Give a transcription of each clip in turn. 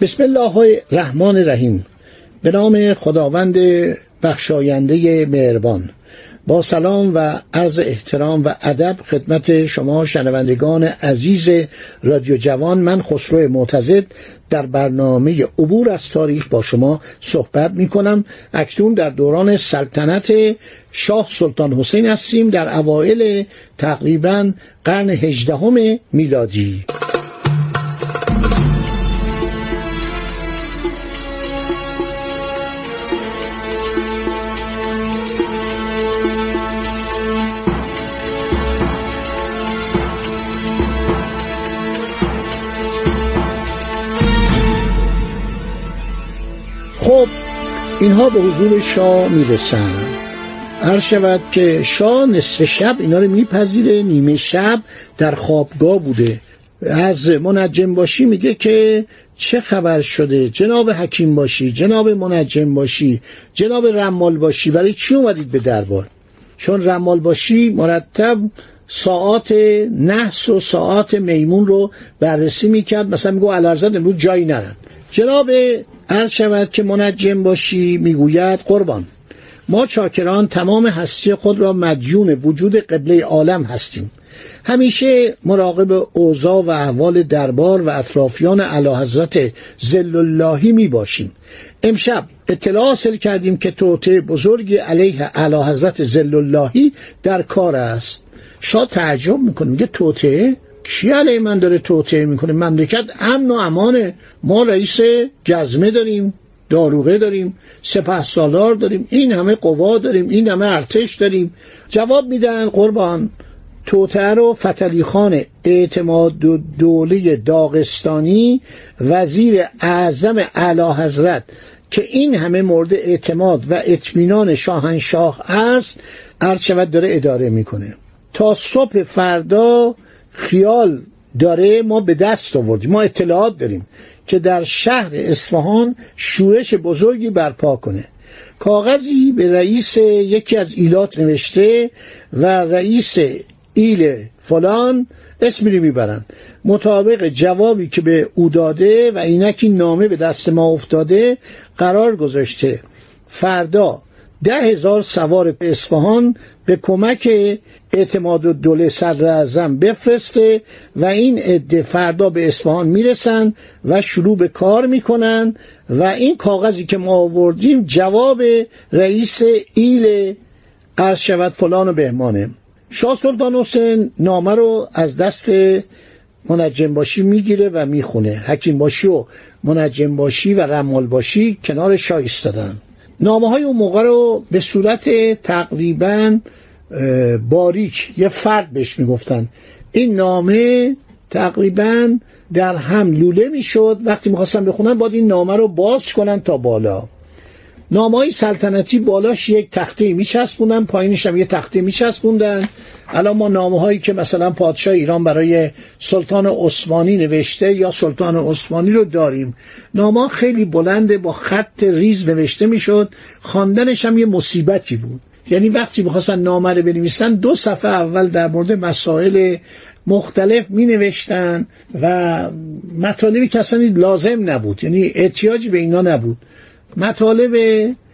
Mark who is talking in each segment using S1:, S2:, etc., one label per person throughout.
S1: بسم الله الرحمن الرحیم. به نام خداوند بخشاینده مهربان. با سلام و عرض احترام و ادب خدمت شما شنوندگان عزیز رادیو جوان من خسرو معتزد در برنامه عبور از تاریخ با شما صحبت می کنم اکنون در دوران سلطنت شاه سلطان حسین هستیم در اوایل تقریبا قرن هجدهم میلادی. اینها به حضور شاه می‌رسن هر شود که شاه نصف شب اینا رو میپذیره. نیمه شب در خوابگاه بوده. از منجم باشی میگه که چه خبر شده؟ جناب حکیم باشی جناب منجم باشی جناب رمال باشی. برای چی اومدید به دربار؟ چون رمال باشی مرتب ساعات نحس و ساعات میمون رو بررسی می‌کرد. مثلا میگو الارزد امروز جایی نرن جناب عرض شود که منجم باشی می‌گوید قربان. ما چاکران تمام هستی خود را مدیون وجود قبله عالم هستیم. همیشه مراقب اوضاع و احوال دربار و اطرافیان علی حضرت زل اللهی می باشیم امشب اطلاع حاصل کردیم که توطعه بزرگی علیه علی حضرت زل اللهی در کار است. شاه تعجب می‌کنه میگه توطعه کی علیه من داره توطعه می‌کنه؟ مملکت امن و امانه. ما رئیس جزمه داریم داروغه داریم سپه سالار داریم این همه قوا داریم این همه ارتش داریم. جواب میدن قربان. توتر و فتلی خان اعتماد دوله داغستانی وزیر اعظم اعلی حضرت که این همه مورد اعتماد و اطمینان شاهنشاه است ارچود داره اداره می‌کنه. تا صبح فردا خیال داره ما به دست آوردیم ما اطلاعات داریم که در شهر اصفهان شورش بزرگی برپا کنه. کاغذی به رئیس یکی از ایلات نوشته و رئیس ایل فلان اسمی رو می‌برن. مطابق جوابی که به او داده و اینکی نامه به دست ما افتاده قرار گذاشته. فردا ده هزار سوار اصفهان به کمک اعتماد و دوله صدر اعظم بفرسته و این عده فردا به اصفهان می‌رسن و شروع به کار می‌کنن و این کاغذی که ما آوردیم جواب رئیس ایل قرض شود فلان و بهمانه. شاه سلطان حسین نامه رو از دست منجم باشی می‌گیره و می‌خونه. حکیم باشی و منجم باشی و رمال باشی کنار شاه ایستادن. نامه های اون موقع رو به صورت تقریبا باریک یه فرد بهش می‌گفتن. این نامه تقریبا در هم لوله می‌شد. وقتی می‌خواستن بخونن باید این نامه رو باز کنن تا بالا. نامه های سلطنتی بالاش یک تخته میچسبوندن پایینش هم یه تخته میچسبوندن. الان ما نامه هایی که مثلا پادشاه ایران برای سلطان عثمانی نوشته یا سلطان عثمانی رو داریم. نامه خیلی بلنده با خط ریز نوشته می‌شد. خواندنش هم یه مصیبتی بود. یعنی وقتی می‌خواستن نامه رو بنویسن دو صفحه اول در مورد مسائل مختلف می نوشتن و مطالبی اصلا لازم نبود. یعنی احتیاجی به اینا نبود. مطالب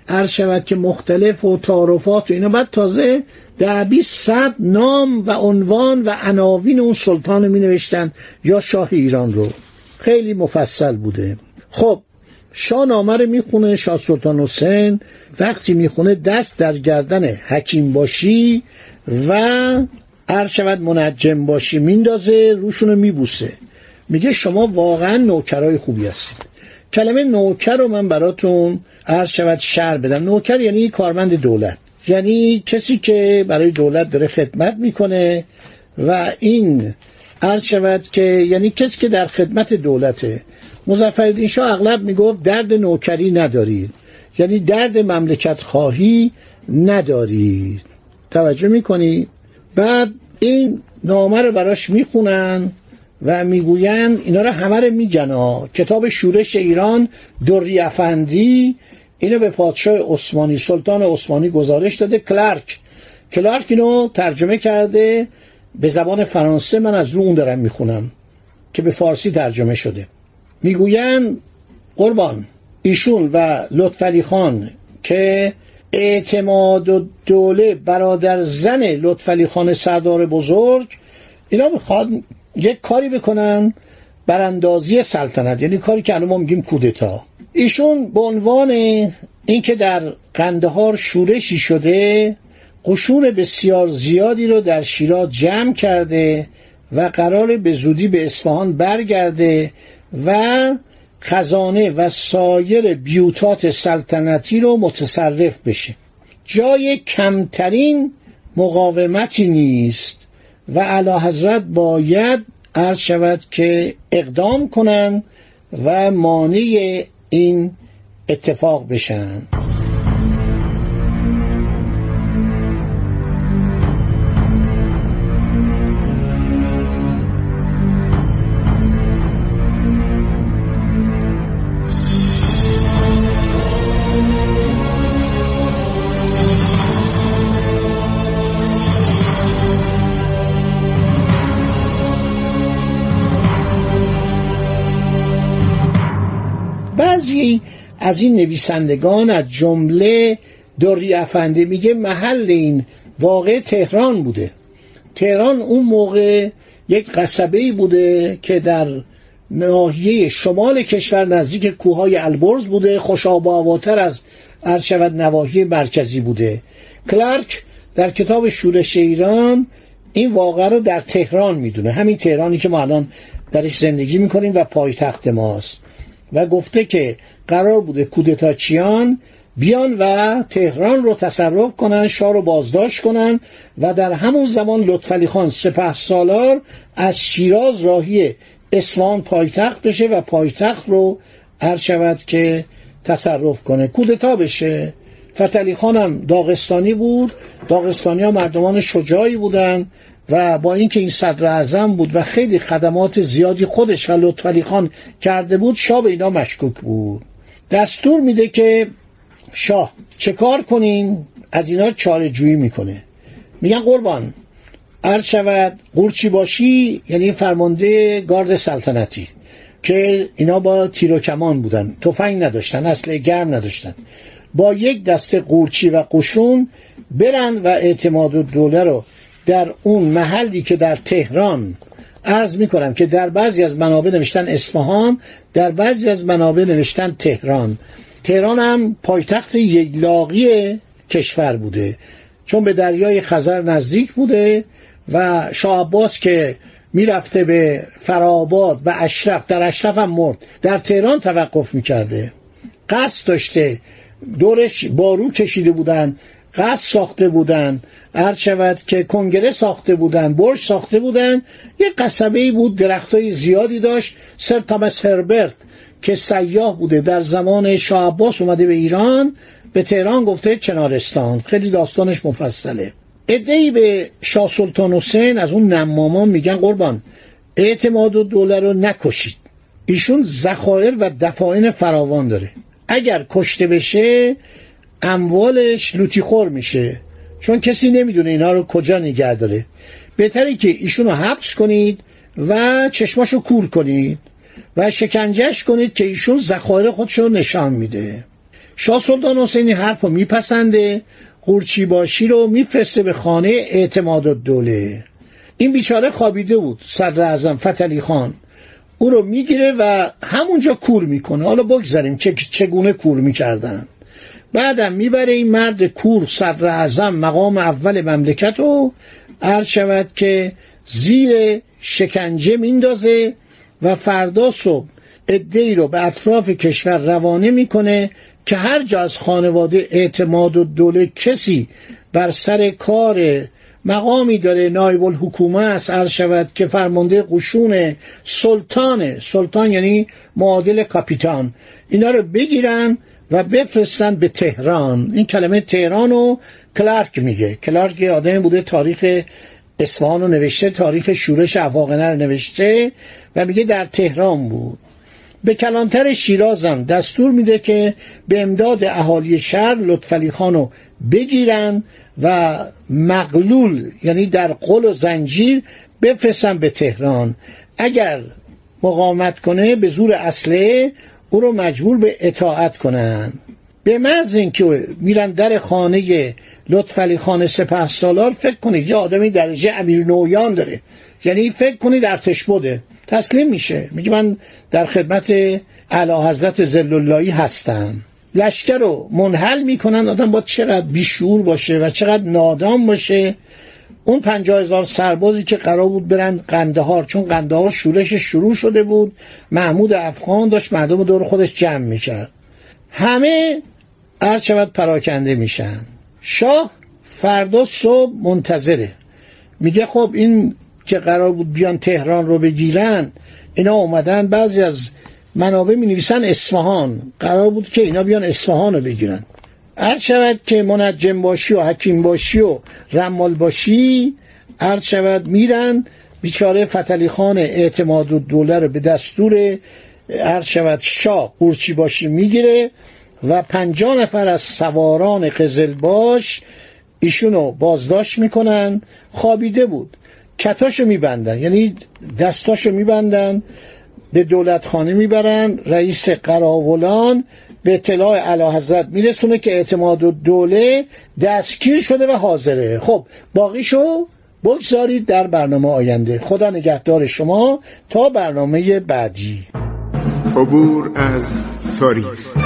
S1: عرض شود که مختلف و تعارفات و اینا. بعد تازه در بیست صد نام و عنوان و عناوین اون سلطان رو می نوشتن یا شاه ایران رو. خیلی مفصل بوده. خب شاه نامه رو می‌خونه شاه سلطان حسین. وقتی می‌خونه دست در گردن حکیم باشی و عرض شود منجم باشی. میندازه روشون رو میبوسه. میگه شما واقعا نوکرای خوبی هستید. کلمه نوکر رو من براتون عرض شود شر بدم. نوکر یعنی کارمند دولت. یعنی کسی که برای دولت داره خدمت می‌کنه و این عرض شود که یعنی کسی که در خدمت دولته. مظفرالدین شاه اغلب می‌گفت درد نوکری ندارید یعنی درد مملکت خواهی ندارید توجه می‌کنی؟ بعد این نامه رو براش می‌خونن. و می‌گوین اینا رو همه رو میگن کتاب شورش ایران دوری افندی اینو به پادشاه عثمانی سلطان عثمانی گزارش داده کلارک. کلارک اینو ترجمه کرده به زبان فرانسه من از رو اون دارم می‌خونم که به فارسی ترجمه شده. می‌گوین قربان ایشون و لطفعلی خان که اعتماد و دوله برادر زن لطفعلی خان سردار بزرگ اینا می‌خواد یک کاری بکنن براندازی سلطنت. یعنی کاری که الان ما میگیم کودتا. ایشون به عنوان اینکه در قندهار شورشی شده قشون بسیار زیادی رو در شیراز جمع کرده و قرار به زودی به اصفهان برگرده و خزانه و سایر بیوتات سلطنتی رو متصرف بشه. جای کمترین مقاومتی نیست. و علا حضرت باید عرض شود که اقدام کنند و مانع این اتفاق بشن. بعضی از این نویسندگان از جمله دوری افنده میگه محل این واقع تهران بوده. تهران اون موقع یک قصبه بوده که در ناحیه شمال کشور نزدیک کوههای البرز بوده خوشاب و از ارشود نواحی مرکزی بوده. کلارک در کتاب شورش ایران این واقعه رو در تهران می‌دونه. همین تهرانی که ما الان درش زندگی می‌کنیم و پایتخت ماست. و گفته که قرار بوده کودتاچیان بیان و تهران رو تصرف کنن شاه رو بازداشت کنن و در همون زمان لطفعلی خان سپه سالار از شیراز راهی اصفهان پایتخت بشه و پایتخت رو عرض شود که تصرف کنه. کودتا بشه. فتلی خانم داغستانی بود. داغستانی ها مردمان شجاعی بودن. و با اینکه این صدر اعظم بود و خیلی خدمات زیادی خودش و لطفعلی خان کرده بود شاه به اینا مشکوک بود. دستور میده که شاه چه کار کنین؟ از اینا چاره جویی می‌کنه. میگن قربان عرض شود قورچی باشی یعنی فرمانده گارد سلطنتی که اینا با تیر و کمان بودن. تفنگ نداشتن اصل گرم نداشتن. با یک دسته قورچی و قشون برن و اعتماد و دوله رو در اون محلی که در تهران عرض می کنم که در بعضی از منابع نوشتن اصفهان در بعضی از منابع نوشتن تهران. تهران هم پایتخت یگلاقی کشور بوده. چون به دریای خزر نزدیک بوده و شاه عباس که می‌رفته به فراباد و اشرف در اشرف هم مرد. در تهران توقف می‌کرده. قصد داشته دورش بارو کشیده بودن. قصد ساخته بودن. عرض شود که کنگره ساخته بودن برج ساخته بودن. یه قصبه ای بود درختای زیادی داشت سر تامس هربرت که سیاه بوده. در زمان شاه عباس اومده به ایران به تهران گفته چنارستان خیلی داستانش مفصله. ادهی به شاه سلطان حسین از اون نمامان میگن قربان اعتماد و دوله رو نکشید. ایشون ذخایر و دفاعین فراوان داره. اگر کشته بشه اموالش لوتی خور میشه. چون کسی نمی‌دونه اینا رو کجا نگه داره. بهتره که ایشون رو حبس کنید و چشماشو کور کنید و شکنجش کنید که ایشون ذخایر خودش رو نشان میده. شاه سلطان حسینی حرف رو میپسنده قورچی باشی رو میفرسته به خانه اعتماد الدوله. این بیچاره خوابیده بود صدر اعظم فتلی خان. او رو می‌گیره و همونجا کور می‌کنه. حالا بگذاریم چگونه کور می‌کردن. بعدم می‌بره این مرد کور صدر اعظم مقام اول مملکت رو عرض شود که زیر شکنجه میندازه و فردا صبح ادهی رو به اطراف کشور روانه می‌کنه که هر جا از خانواده اعتماد و دوله کسی بر سر کار مقامی داره نایب الحکومه است عرض شود که فرمانده قشون سلطانه. سلطان یعنی معادل کاپیتان. اینا رو بگیرن و بفرستن به تهران. این کلمه تهران رو کلارک میگه. کلارک آدم بوده تاریخ اصفهان رو نوشته تاریخ شورش افاقنه رو نوشته و میگه در تهران بود. به کلانتر شیرازم دستور میده که به امداد اهالی شهر لطفعلی خانو بگیرن و مقلول یعنی در قل و زنجیر بفرستن به تهران. اگر مقاومت کنه به زور اصله او رو مجبور به اطاعت کنن. به محض اینکه میرن در خانه لطفعلی خان سپه سالار فکر کنید یه آدمی درجه امیر نویان داره. یعنی فکر کنید ارتش بوده. تسلیم میشه. میگه من در خدمت اعلی حضرت زلاللهی هستم. لشکر رو منحل می‌کنن. آدم با چقدر بیشور باشه و چقدر نادام باشه اون پنجاه هزار سربازی که قرار بود برن قندهار چون قندهار شورش شروع شده بود. محمود افغان داشت مردم دور خودش جمع می‌کرد. همه عرض شود پراکنده میشن. شاه فردا صبح منتظره. میگه خب این که قرار بود بیان تهران رو بگیرن اینا اومدن بعضی از منابع می نویسن اصفهان. قرار بود که اینا بیان اصفهان رو بگیرن. عرض شود که منجم باشی و حکیم باشی و رمال باشی عرض شود میرن بیچاره فتلی خان اعتماد و دوله به دستور عرض شود شاه قورچی باشی می‌گیره و پنجا نفر از سواران قزلباش ایشونو بازداشت می‌کنن. خوابیده بود. کتاشو میبندن. یعنی دستاشو میبندن به دولت خانه می‌برن رئیس قراولان به اطلاع علا حضرت میرسونه که اعتماد و دوله دستگیر شده و حاضره. خب باقیشو بگذارید در برنامه آینده. خدا نگهدار شما تا برنامه بعدی.
S2: عبور از تاریخ.